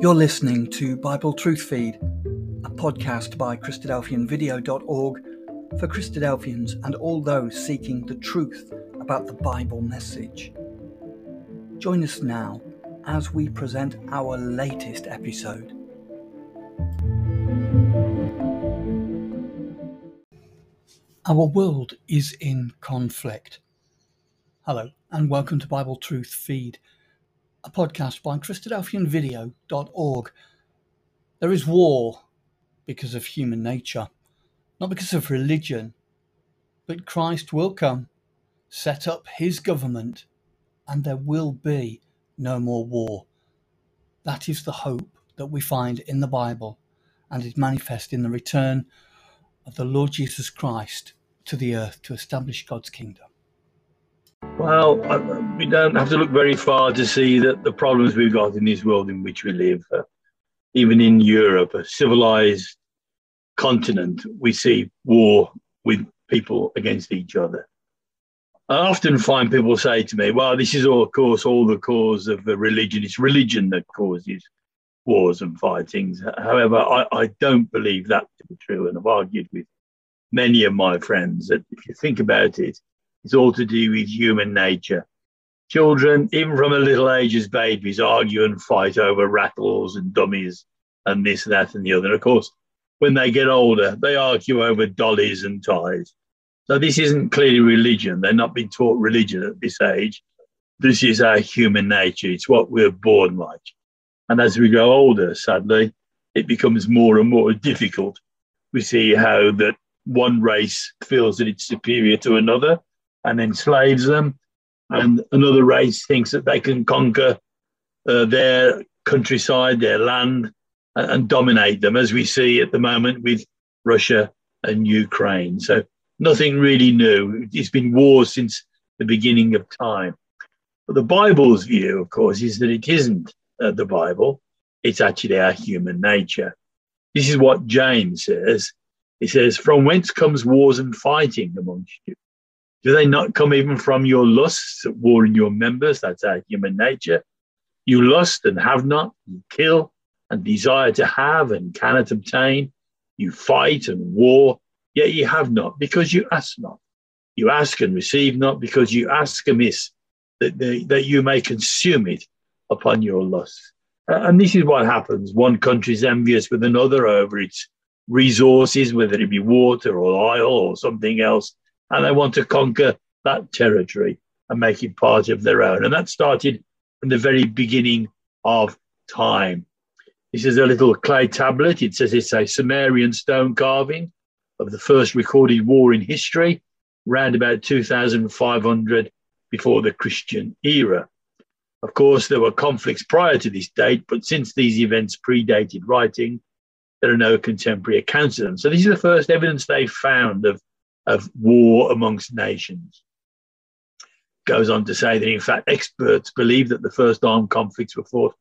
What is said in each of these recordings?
You're listening to Bible Truth Feed, a podcast by Christadelphianvideo.org for Christadelphians and all those seeking the truth about the Bible message. Join us now as we present our latest episode. Our world is in conflict. Hello, and welcome to Bible Truth Feed a podcast by Christadelphianvideo.org. There is war because of human nature, not because of religion, but Christ will come, set up his government, and there will be no more war. That is the hope that we find in the Bible and is manifest in the return of the Lord Jesus Christ to the earth to establish God's kingdom. Well, we don't have to look very far to see that the problems we've got in this world in which we live, uh, even in Europe, a civilized continent, we see war with people against each other. I often find people say to me, well, this is all, of course, all the cause of the religion. It's religion that causes wars and fightings. However, I, I don't believe that to be true. And I've argued with many of my friends that if you think about it, it's all to do with human nature. Children, even from a little age as babies, argue and fight over rattles and dummies and this, that, and the other. Of course, when they get older, they argue over dollies and ties. So this isn't clearly religion. They're not being taught religion at this age. This is our human nature. It's what we're born like. And as we grow older, sadly, it becomes more and more difficult. We see how that one race feels that it's superior to another and enslaves them. And another race thinks that they can conquer uh, their countryside, their land, and, and dominate them, as we see at the moment with Russia and Ukraine. So nothing really new. It's been wars since the beginning of time. But the Bible's view, of course, is that it isn't uh, the Bible, it's actually our human nature. This is what James says. He says, From whence comes wars and fighting amongst you? Do they not come even from your lusts that war in your members? That's our human nature. You lust and have not, you kill and desire to have and cannot obtain. You fight and war, yet you have not because you ask not. You ask and receive not because you ask amiss, that, they, that you may consume it upon your lust. And this is what happens. One country is envious with another over its resources, whether it be water or oil or something else and they want to conquer that territory and make it part of their own. And that started from the very beginning of time. This is a little clay tablet. It says it's a Sumerian stone carving of the first recorded war in history, around about 2500 before the Christian era. Of course, there were conflicts prior to this date, but since these events predated writing, there are no contemporary accounts of them. So, this is the first evidence they found of of war amongst nations. Goes on to say that, in fact, experts believe that the first armed conflicts were fought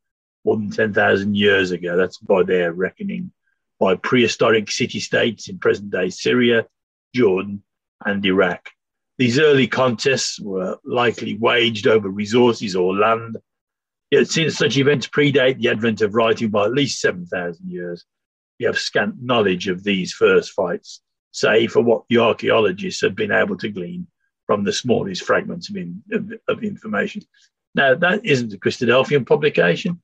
more than 10,000 years ago. That's by their reckoning, by prehistoric city states in present day Syria, Jordan, and Iraq. These early contests were likely waged over resources or land. Yet, since such events predate the advent of writing by at least 7,000 years, we have scant knowledge of these first fights say, for what the archaeologists have been able to glean from the smallest fragments of, in, of, of information. Now, that isn't a Christadelphian publication.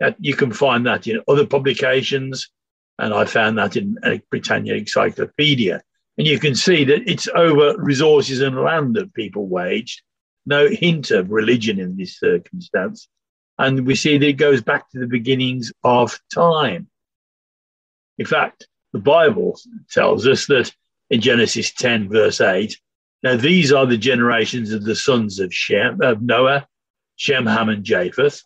That, you can find that in other publications, and I found that in Britannica Encyclopedia. And you can see that it's over resources and land that people waged. No hint of religion in this circumstance. And we see that it goes back to the beginnings of time. In fact, the Bible tells us that in Genesis 10, verse 8, now these are the generations of the sons of Shem, of Noah, Shem, Ham, and Japheth,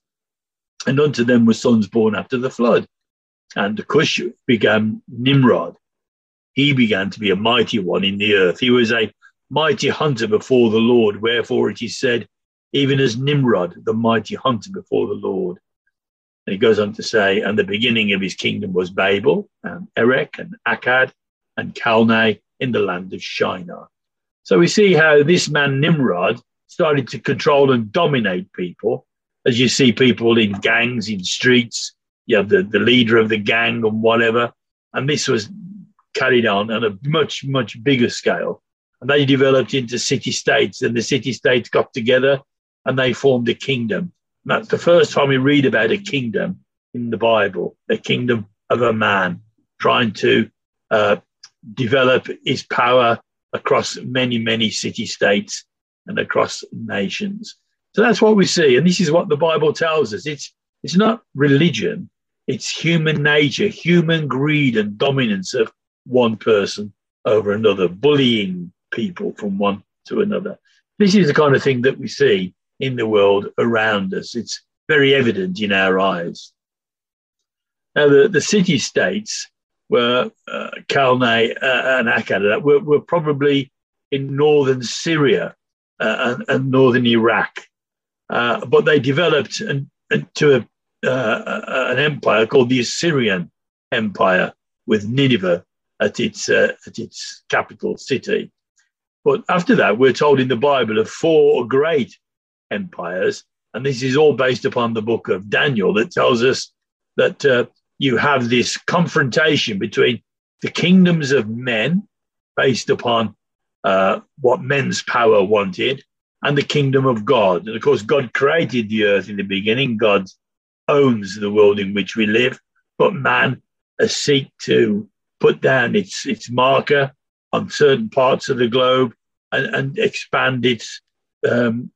and unto them were sons born after the flood. And Cush began Nimrod. He began to be a mighty one in the earth. He was a mighty hunter before the Lord, wherefore it is said, even as Nimrod, the mighty hunter before the Lord. And he goes on to say, and the beginning of his kingdom was Babel, and Erech, and Akkad, and Calneh in the land of Shinar. So we see how this man Nimrod started to control and dominate people, as you see people in gangs, in streets, you have the, the leader of the gang and whatever. And this was carried on on a much, much bigger scale. And they developed into city states, and the city states got together and they formed a kingdom. And that's the first time we read about a kingdom in the Bible, a kingdom of a man trying to uh, develop his power across many, many city states and across nations. So that's what we see. And this is what the Bible tells us. It's, it's not religion, it's human nature, human greed and dominance of one person over another, bullying people from one to another. This is the kind of thing that we see in the world around us. It's very evident in our eyes. Now, the, the city states were uh, uh, and Akkad were, were probably in northern Syria uh, and, and, northern Iraq. Uh, but they developed an, into a, uh, an empire called the Assyrian Empire with Nineveh at its, uh, at its capital city. But after that, we're told in the Bible of four great empires. And this is all based upon the book of Daniel that tells us that uh, you have this confrontation between the kingdoms of men based upon uh, what men's power wanted and the kingdom of God. And of course, God created the earth in the beginning. God owns the world in which we live, but man has seek to put down its, its marker on certain parts of the globe and, and expand its um,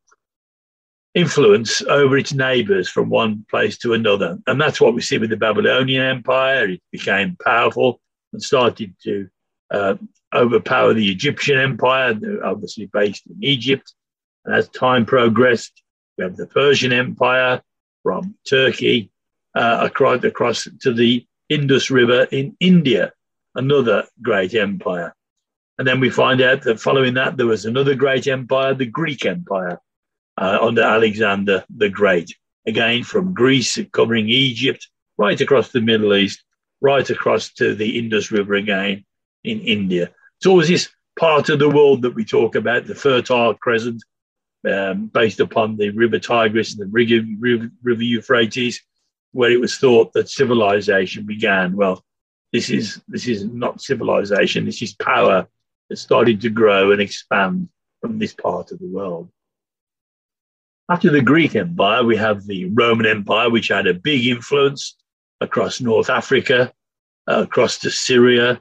influence over its neighbors from one place to another. And that's what we see with the Babylonian Empire. It became powerful and started to uh, overpower the Egyptian Empire, obviously based in Egypt. And as time progressed, we have the Persian Empire from Turkey uh, across, across to the Indus River in India, another great empire. And then we find out that following that, there was another great empire, the Greek Empire, uh, under Alexander the Great. Again, from Greece, covering Egypt, right across the Middle East, right across to the Indus River again in India. It's always this part of the world that we talk about, the Fertile Crescent, um, based upon the River Tigris and the River, River, River Euphrates, where it was thought that civilization began. Well, this is this is not civilization. This is power that started to grow and expand from this part of the world. After the Greek Empire, we have the Roman Empire, which had a big influence across North Africa, uh, across to Syria,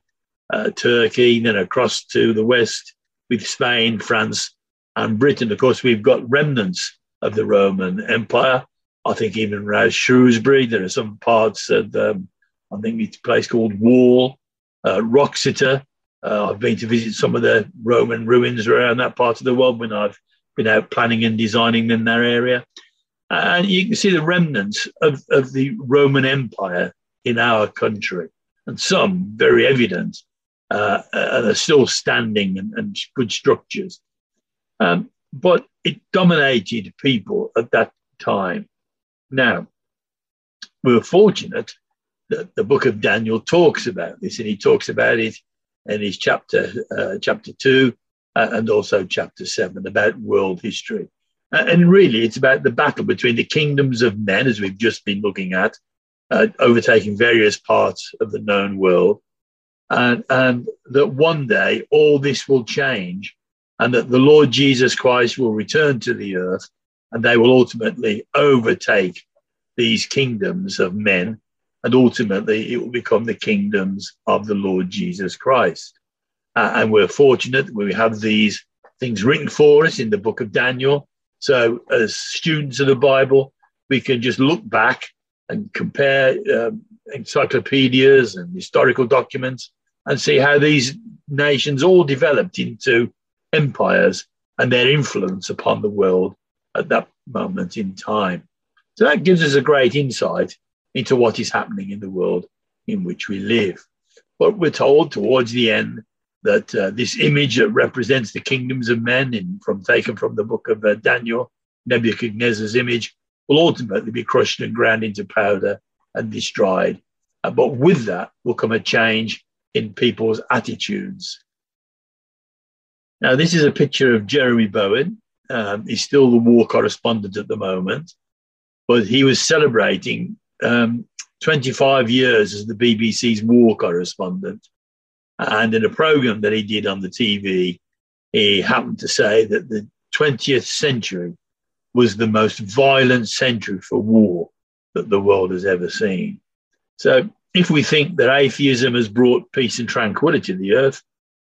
uh, Turkey, and then across to the West with Spain, France, and Britain. Of course, we've got remnants of the Roman Empire. I think even around Shrewsbury, there are some parts of, um, I think it's a place called Wall, uh, Wroxeter. Uh, I've been to visit some of the Roman ruins around that part of the world when I've without planning and designing in their area. And you can see the remnants of, of the Roman Empire in our country, and some very evident, uh, and are still standing and, and good structures. Um, but it dominated people at that time. Now, we were fortunate that the book of Daniel talks about this, and he talks about it in his chapter, uh, chapter two, uh, and also chapter seven about world history. Uh, and really, it's about the battle between the kingdoms of men, as we've just been looking at, uh, overtaking various parts of the known world. And, and that one day all this will change, and that the Lord Jesus Christ will return to the earth, and they will ultimately overtake these kingdoms of men, and ultimately it will become the kingdoms of the Lord Jesus Christ. Uh, and we're fortunate we have these things written for us in the book of Daniel. So, as students of the Bible, we can just look back and compare um, encyclopedias and historical documents and see how these nations all developed into empires and their influence upon the world at that moment in time. So, that gives us a great insight into what is happening in the world in which we live. But we're told towards the end that uh, this image that represents the kingdoms of men, in, from taken from the book of uh, Daniel, Nebuchadnezzar's image, will ultimately be crushed and ground into powder and destroyed. Uh, but with that will come a change in people's attitudes. Now, this is a picture of Jeremy Bowen. Um, he's still the war correspondent at the moment, but he was celebrating um, 25 years as the BBC's war correspondent. And in a program that he did on the TV, he happened to say that the 20th century was the most violent century for war that the world has ever seen. So, if we think that atheism has brought peace and tranquility to the earth,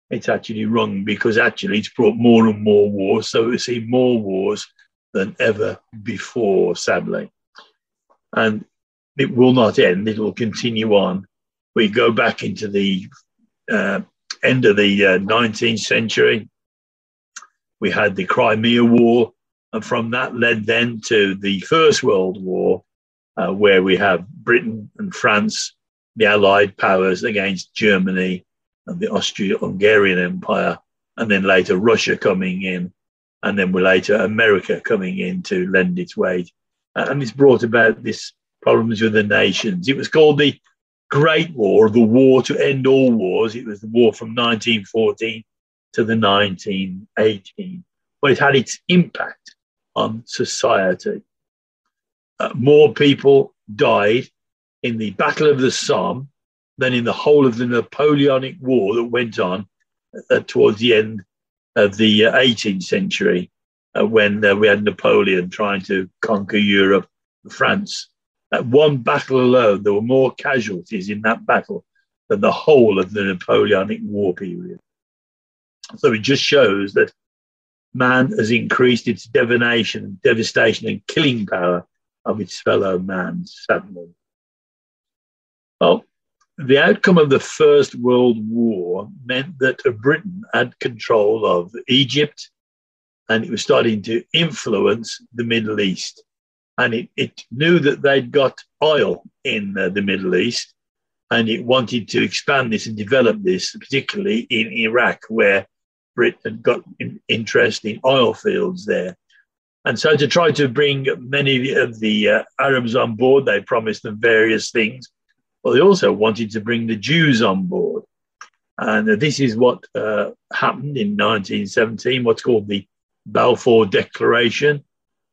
it's actually wrong because actually it's brought more and more wars. So we see more wars than ever before, sadly. And it will not end, it will continue on. We go back into the uh, end of the uh, 19th century. We had the Crimea War, and from that led then to the First World War, uh, where we have Britain and France, the Allied powers against Germany and the Austro-Hungarian Empire, and then later Russia coming in, and then later America coming in to lend its weight, and it's brought about this problems with the nations. It was called the Great War, the war to end all wars. It was the war from 1914 to the 1918, but it had its impact on society. Uh, more people died in the Battle of the Somme than in the whole of the Napoleonic War that went on uh, towards the end of the uh, 18th century uh, when uh, we had Napoleon trying to conquer Europe, France. At one battle alone, there were more casualties in that battle than the whole of the Napoleonic War period. So it just shows that man has increased its divination, devastation, and killing power of its fellow man, sadly. Well, the outcome of the First World War meant that Britain had control of Egypt and it was starting to influence the Middle East. And it, it knew that they'd got oil in uh, the Middle East and it wanted to expand this and develop this, particularly in Iraq, where Britain had got in, interest in oil fields there. And so, to try to bring many of the uh, Arabs on board, they promised them various things. Well, they also wanted to bring the Jews on board. And uh, this is what uh, happened in 1917, what's called the Balfour Declaration,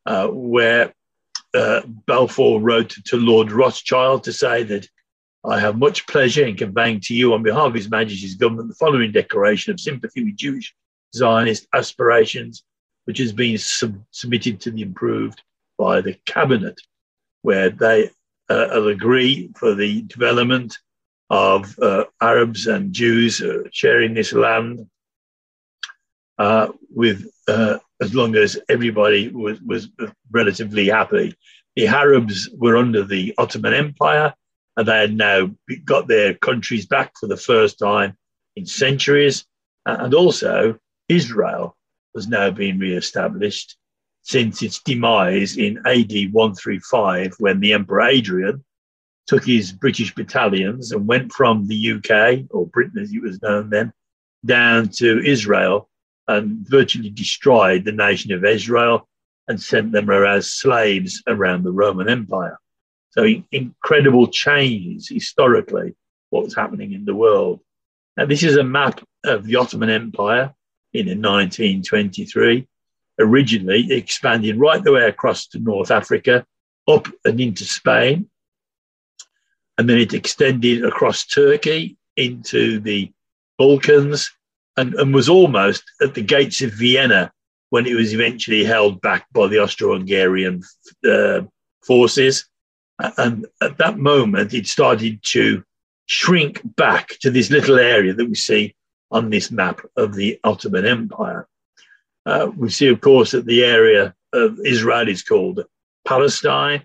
uh, where Balfour wrote to Lord Rothschild to say that I have much pleasure in conveying to you on behalf of His Majesty's government the following declaration of sympathy with Jewish Zionist aspirations, which has been sub- submitted to the improved by the cabinet, where they uh, agree for the development of uh, Arabs and Jews uh, sharing this land uh, with uh, as long as everybody was, was relatively happy. The Arabs were under the Ottoman Empire and they had now got their countries back for the first time in centuries. And also, Israel was now being re-established since its demise in AD 135, when the Emperor Hadrian took his British battalions and went from the UK, or Britain as it was known then, down to Israel and virtually destroyed the nation of Israel and sent them as slaves around the Roman Empire. So incredible changes historically, what's happening in the world. Now, this is a map of the Ottoman Empire in 1923. Originally, it expanded right the way across to North Africa, up and into Spain. And then it extended across Turkey into the Balkans and, and was almost at the gates of Vienna when it was eventually held back by the Austro Hungarian uh, forces. And at that moment, it started to shrink back to this little area that we see on this map of the Ottoman Empire. Uh, we see, of course, that the area of Israel is called Palestine.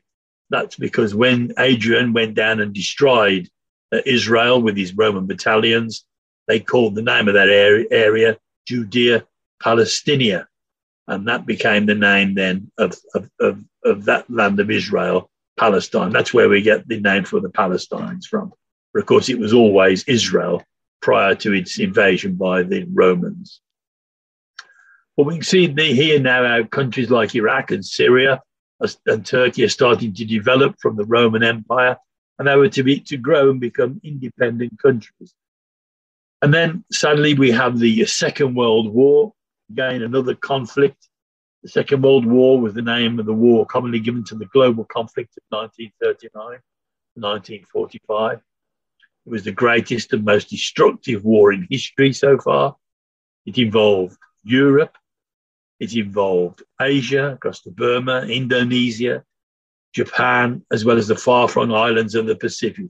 That's because when Hadrian went down and destroyed uh, Israel with his Roman battalions, they called the name of that area, Judea Palestinia. And that became the name then of, of, of, of that land of Israel Palestine. That's where we get the name for the Palestines from. But of course, it was always Israel prior to its invasion by the Romans. But we can see here now how countries like Iraq and Syria and Turkey are starting to develop from the Roman Empire, and they were to be to grow and become independent countries. And then suddenly we have the Second World War, again another conflict the Second World War was the name of the war commonly given to the global conflict of 1939. 1945. It was the greatest and most destructive war in history so far. It involved Europe, it involved Asia, across to Burma, Indonesia, Japan, as well as the far flung islands of the Pacific.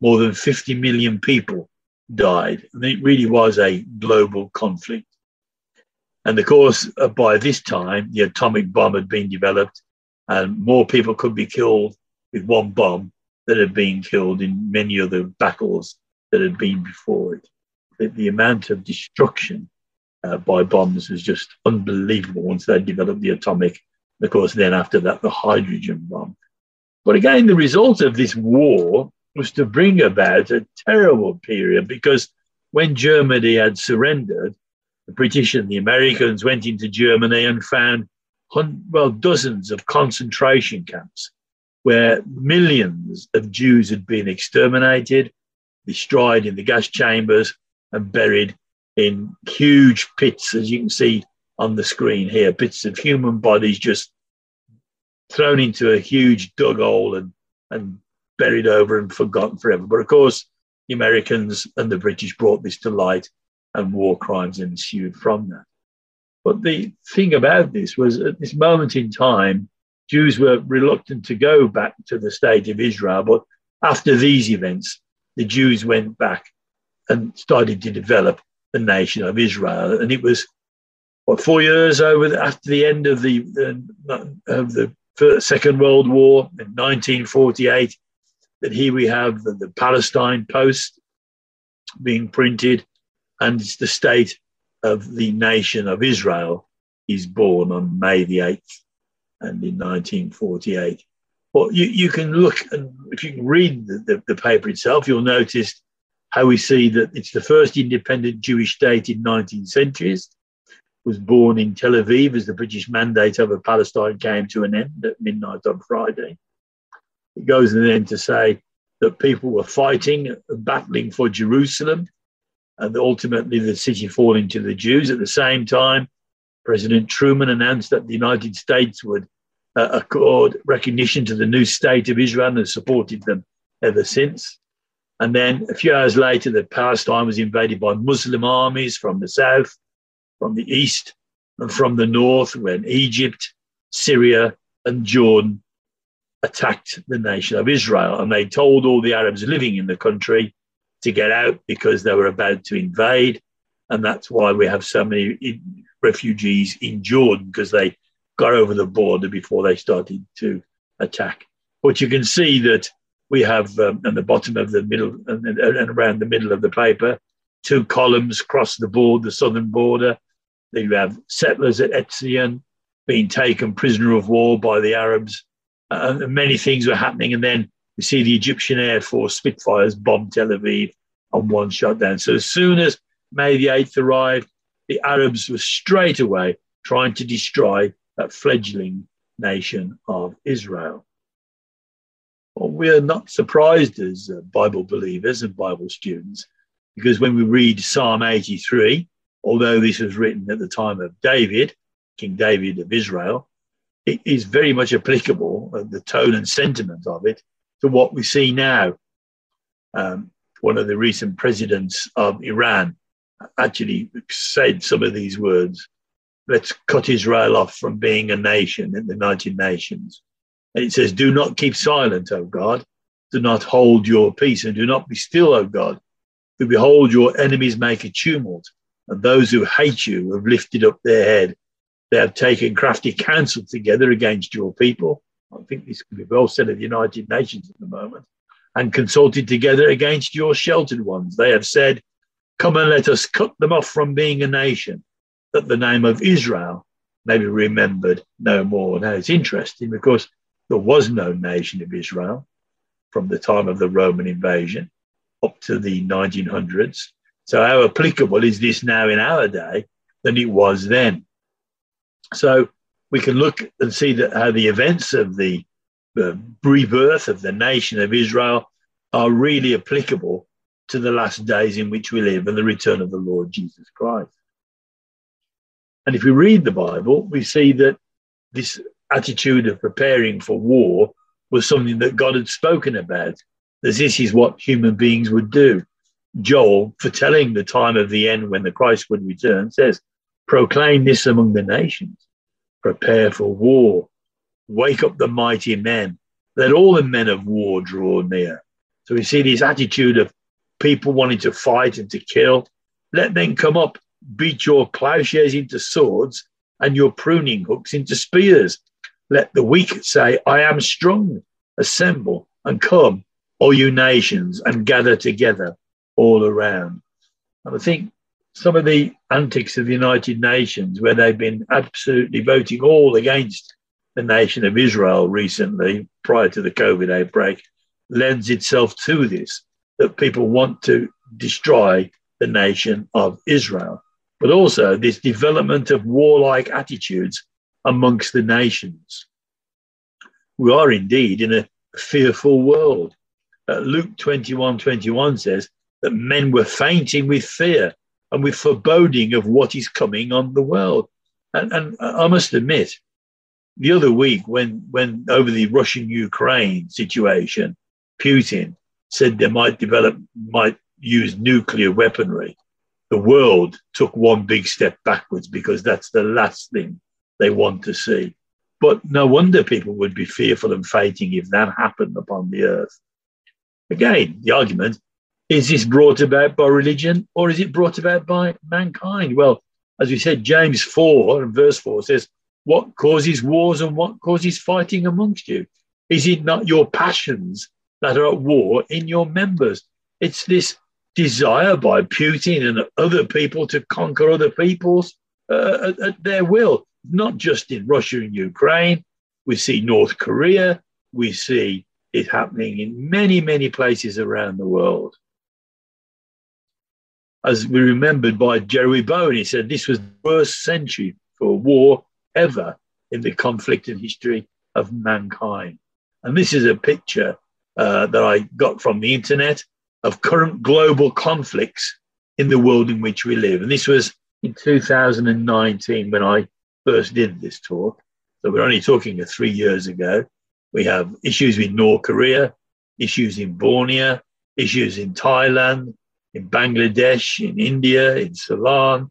More than 50 million people died. It really was a global conflict. And of course, uh, by this time, the atomic bomb had been developed, and more people could be killed with one bomb than had been killed in many other battles that had been before it. The, the amount of destruction uh, by bombs was just unbelievable once they developed the atomic. Of course, then after that, the hydrogen bomb. But again, the result of this war was to bring about a terrible period because when Germany had surrendered, the British and the Americans went into Germany and found, well, dozens of concentration camps where millions of Jews had been exterminated, destroyed in the gas chambers, and buried in huge pits, as you can see on the screen here, pits of human bodies just thrown into a huge dug hole and, and buried over and forgotten forever. But of course, the Americans and the British brought this to light and war crimes ensued from that. But the thing about this was at this moment in time, Jews were reluctant to go back to the state of Israel. But after these events, the Jews went back and started to develop the nation of Israel. And it was what four years over the, after the end of the, the of the Second World War in 1948 that here we have the, the Palestine Post being printed, and it's the state of the nation of Israel is born on May the 8th and in 1948. Well, you, you can look, and if you can read the, the, the paper itself, you'll notice how we see that it's the first independent Jewish state in 19 centuries, was born in Tel Aviv as the British mandate over Palestine came to an end at midnight on Friday. It goes then to say that people were fighting, battling for Jerusalem, and ultimately the city falling to the Jews. At the same time, President Truman announced that the United States would uh, accord recognition to the new state of Israel and has supported them ever since. And then a few hours later, the Palestine was invaded by Muslim armies from the south, from the east, and from the north, when Egypt, Syria, and Jordan attacked the nation of Israel. And they told all the Arabs living in the country to get out because they were about to invade. And that's why we have so many refugees in Jordan because they got over the border before they started to attack. But you can see that we have um, the bottom of the middle and, and, around the middle of the paper two columns across the border, the southern border. You have settlers at Etzion being taken prisoner of war by the Arabs. And many things were happening. And then we see the Egyptian Air Force Spitfires bomb Tel Aviv on one shot down. So as soon as May the 8th arrived, the Arabs were straight away trying to destroy that fledgling nation of Israel. Well, we're not surprised as uh, Bible believers and Bible students because when we read Psalm 83, although this was written at the time of David, King David of Israel, it is very much applicable, uh, the tone and sentiment of it, to what we see now. Um, one of the recent presidents of Iran actually said some of these words let's cut Israel off from being a nation in the United Nations. And it says, Do not keep silent, O God. Do not hold your peace, and do not be still, O God. For behold, your enemies make a tumult, and those who hate you have lifted up their head. They have taken crafty counsel together against your people. I think this could be well said of the United Nations at the moment. And consulted together against your sheltered ones. They have said, Come and let us cut them off from being a nation that the name of Israel may be remembered no more. Now, it's interesting because there was no nation of Israel from the time of the Roman invasion up to the 1900s. So, how applicable is this now in our day than it was then? So, we can look and see that how the events of the, the rebirth of the nation of Israel are really applicable to the last days in which we live and the return of the Lord Jesus Christ. And if we read the Bible, we see that this attitude of preparing for war was something that God had spoken about that this is what human beings would do. Joel, foretelling the time of the end when the Christ would return, says, Proclaim this among the nations, prepare for war, wake up the mighty men, let all the men of war draw near. So we see this attitude of people wanting to fight and to kill. Let men come up, beat your plowshares into swords and your pruning hooks into spears. Let the weak say, I am strong. Assemble and come, all you nations, and gather together all around. And I think some of the antics of the United Nations, where they've been absolutely voting all against the nation of Israel recently, prior to the COVID outbreak, lends itself to this that people want to destroy the nation of Israel, but also this development of warlike attitudes amongst the nations. We are indeed in a fearful world. Uh, Luke 21 21 says that men were fainting with fear and with foreboding of what is coming on the world. And, and I must admit, the other week when, when over the Russian Ukraine situation, Putin said they might develop, might use nuclear weaponry, the world took one big step backwards because that's the last thing they want to see. But no wonder people would be fearful and fighting if that happened upon the earth. Again, the argument is this brought about by religion or is it brought about by mankind? Well, as we said, James 4 and verse 4 says, What causes wars and what causes fighting amongst you? Is it not your passions that are at war in your members. It's this desire by Putin and other people to conquer other peoples uh, at, at their will, not just in Russia and Ukraine. We see North Korea. We see it happening in many, many places around the world. As we remembered by Jeremy Bowen, he said this was the worst century for war ever in the conflict and history of mankind. And this is a picture uh, that I got from the internet of current global conflicts in the world in which we live. And this was in 2019 when I first did this talk. So we're only talking three years ago. We have issues in North Korea, issues in Borneo, issues in Thailand, in Bangladesh, in India, in Ceylon,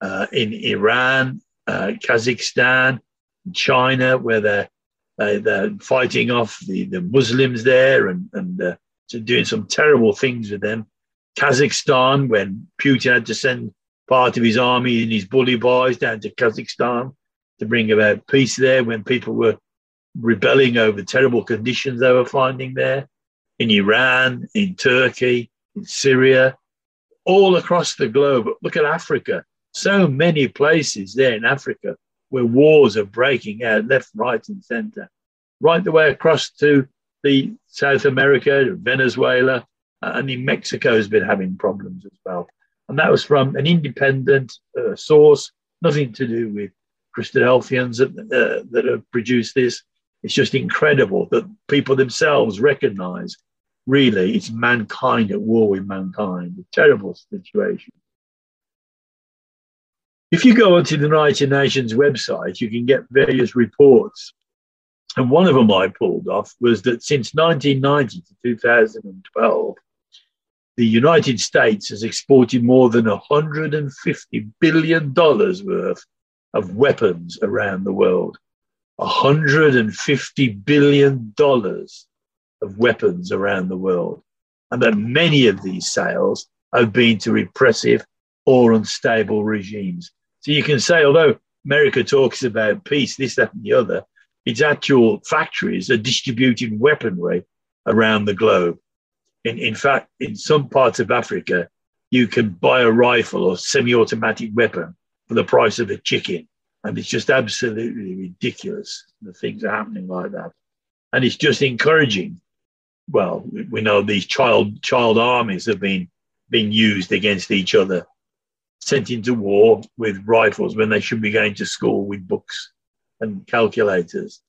uh, in Iran, uh, Kazakhstan, China, where they're uh, they're fighting off the, the Muslims there and, and uh, doing some terrible things with them. Kazakhstan, when Putin had to send part of his army and his bully boys down to Kazakhstan to bring about peace there when people were rebelling over terrible conditions they were finding there in Iran, in Turkey, Syria, all across the globe. Look at Africa. So many places there in Africa where wars are breaking out left, right, and center, right the way across to the South America, Venezuela, uh, and in Mexico has been having problems as well. And that was from an independent uh, source, nothing to do with Christadelphians that, uh, that have produced this. It's just incredible that people themselves recognize really it's mankind at war with mankind, a terrible situation. If you go onto the United Nations website, you can get various reports. And one of them I pulled off was that since 1990 to 2012, the United States has exported more than $150 billion worth of weapons around the world. $150 billion of weapons around the world. And that many of these sales have been to repressive or unstable regimes. So you can say, although America talks about peace, this, that, and the other, its actual factories are distributing weaponry around the globe. In, in fact, in some parts of Africa, you can buy a rifle or semi automatic weapon for the price of a chicken. And it's just absolutely ridiculous. The things are happening like that. And it's just encouraging. Well, we know these child child armies have been being used against each other sent into war with rifles when they should be going to school with books and calculators.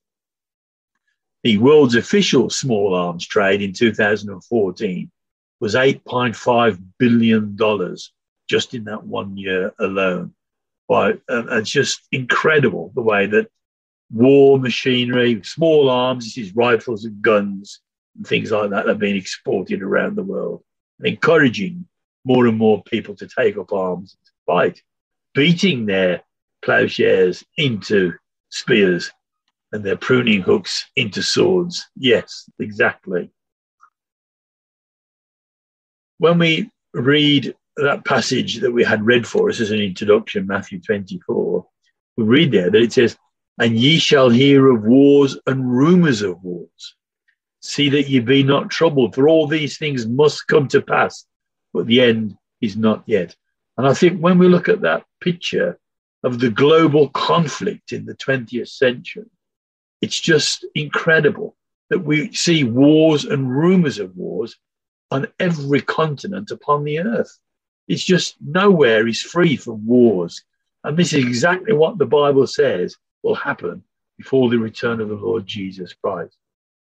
The world's official small arms trade in 2014 was $8.5 billion just in that one year alone. It's just incredible the way that war machinery, small arms, this is rifles and guns, things like that are being exported around the world, encouraging more and more people to take up arms and fight, beating their plowshares into spears and their pruning hooks into swords. Yes, exactly. When we read that passage that we had read for us as an introduction, Matthew 24, we read there that it says, And ye shall hear of wars and rumors of wars. See that ye be not troubled, for all these things must come to pass, but the end is not yet. And I think when we look at that picture of the global conflict in the 20th century, it's just incredible that we see wars and rumors of wars on every continent upon the earth. It's just nowhere is free from wars. And this is exactly what the Bible says will happen before the return of the Lord Jesus Christ.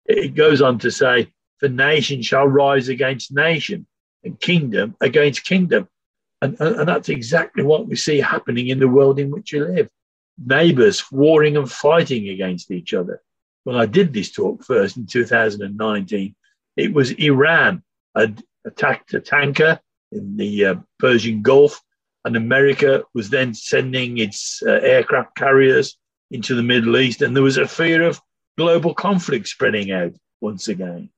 It goes on to say, For nation shall rise against nation, and kingdom against kingdom. And, and, that's exactly what we see happening in the world in which we live. Neighbors warring and fighting against each other. When I did this talk first in 2019, it was Iran had attacked a tanker in the uh, Persian Gulf, and America was then sending its uh, aircraft carriers into the Middle East, and there was a fear of global conflict spreading out once again.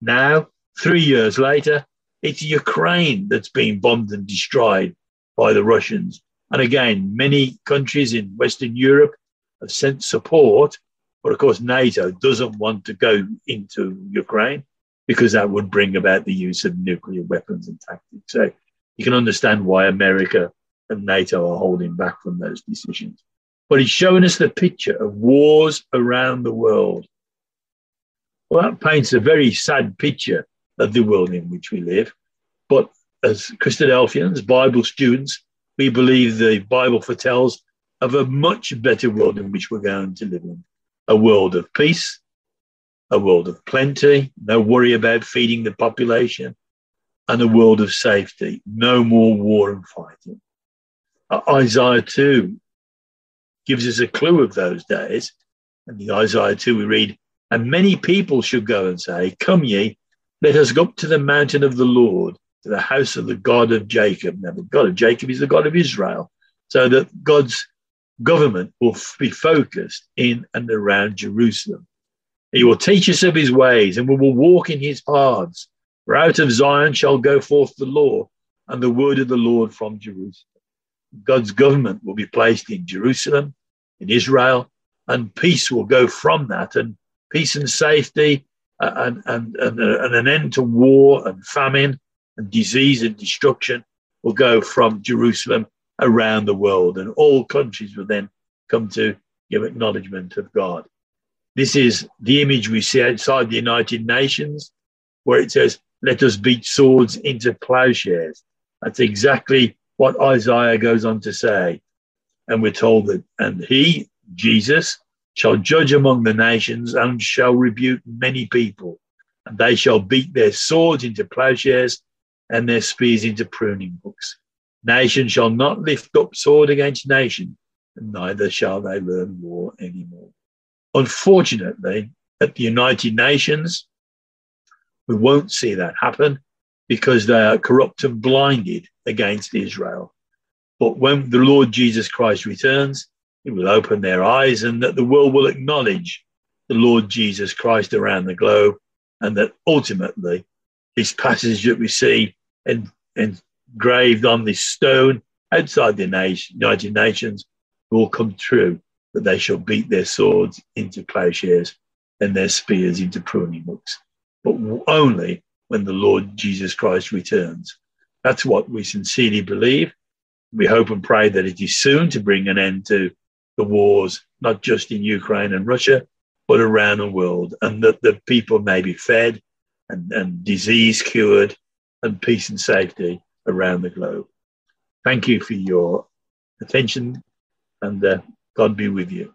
Now, three years later, it's Ukraine that's being bombed and destroyed by the Russians. And again, many countries in Western Europe have sent support, but of course, NATO doesn't want to go into Ukraine because that would bring about the use of nuclear weapons and tactics. So you can understand why America and NATO are holding back from those decisions. But he's showing us the picture of wars around the world. Well, that paints a very sad picture of the world in which we live. But as Christadelphians, Bible students, we believe the Bible foretells of a much better world in which we're going to live in a world of peace, a world of plenty, no worry about feeding the population, and a world of safety, no more war and fighting. Uh, Isaiah 2 gives us a clue of those days. And in Isaiah 2, we read, And many people should go and say, Come ye, let us go up to the mountain of the Lord, to the house of the God of Jacob. Now, the God of Jacob is the God of Israel. So that God's government will be focused in and around Jerusalem. He will teach us of his ways, and we will walk in his paths. For out of Zion shall go forth the law and the word of the Lord from Jerusalem. God's government will be placed in Jerusalem, in Israel, and peace will go from that, and peace and safety, uh, and, and, and, uh, and an end to war and famine and disease and destruction will go from Jerusalem around the world, and all countries will then come to give acknowledgement of God. This is the image we see outside the United Nations, where it says, Let us beat swords into plowshares. That's exactly what Isaiah goes on to say. And we're told that, and he, Jesus, shall judge among the nations and shall rebuke many people, and they shall beat their swords into plowshares and their spears into pruning hooks. Nation shall not lift up sword against nation, and neither shall they learn war anymore. Unfortunately, at the United Nations, we won't see that happen because they are corrupt and blinded against Israel. But when the Lord Jesus Christ returns, he will open their eyes and that the world will acknowledge the Lord Jesus Christ around the globe and that ultimately this passage that we see engraved on this stone outside the United Nations will come true that they shall beat their swords into plowshares and their spears into pruning hooks, but only when the Lord Jesus Christ returns. That's what we sincerely believe. We hope and pray that it is soon to bring an end to the wars, not just in Ukraine and Russia, but around the world, and that the people may be fed and, and disease cured and peace and safety around the globe. Thank you for your attention and uh, God be with you.